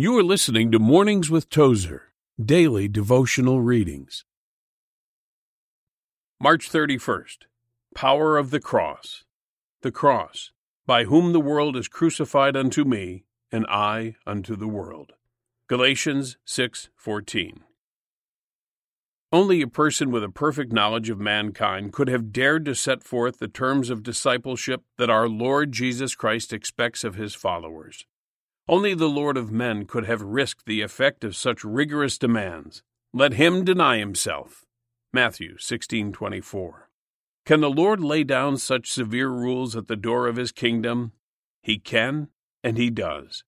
You are listening to Mornings with Tozer, daily devotional readings. March 31st. Power of the Cross. The Cross, by whom the world is crucified unto me, and I unto the world. Galatians 6:14. Only a person with a perfect knowledge of mankind could have dared to set forth the terms of discipleship that our Lord Jesus Christ expects of his followers. Only the Lord of men could have risked the effect of such rigorous demands. Let him deny himself. Matthew 16:24. Can the Lord lay down such severe rules at the door of his kingdom? He can, and he does.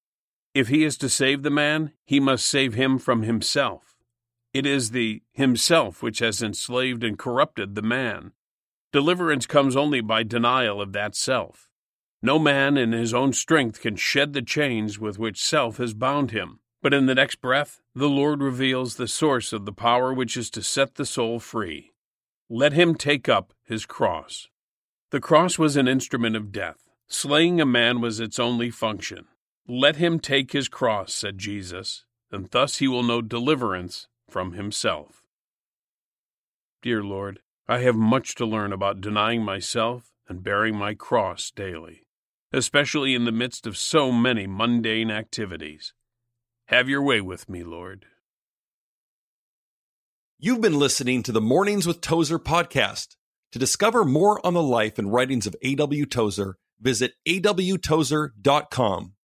If he is to save the man, he must save him from himself. It is the himself which has enslaved and corrupted the man. Deliverance comes only by denial of that self. No man in his own strength can shed the chains with which self has bound him. But in the next breath, the Lord reveals the source of the power which is to set the soul free. Let him take up his cross. The cross was an instrument of death. Slaying a man was its only function. Let him take his cross, said Jesus, and thus he will know deliverance from himself. Dear Lord, I have much to learn about denying myself and bearing my cross daily especially in the midst of so many mundane activities. Have your way with me, Lord. You've been listening to the Mornings with Tozer podcast. To discover more on the life and writings of A.W. Tozer, visit awtozer.com.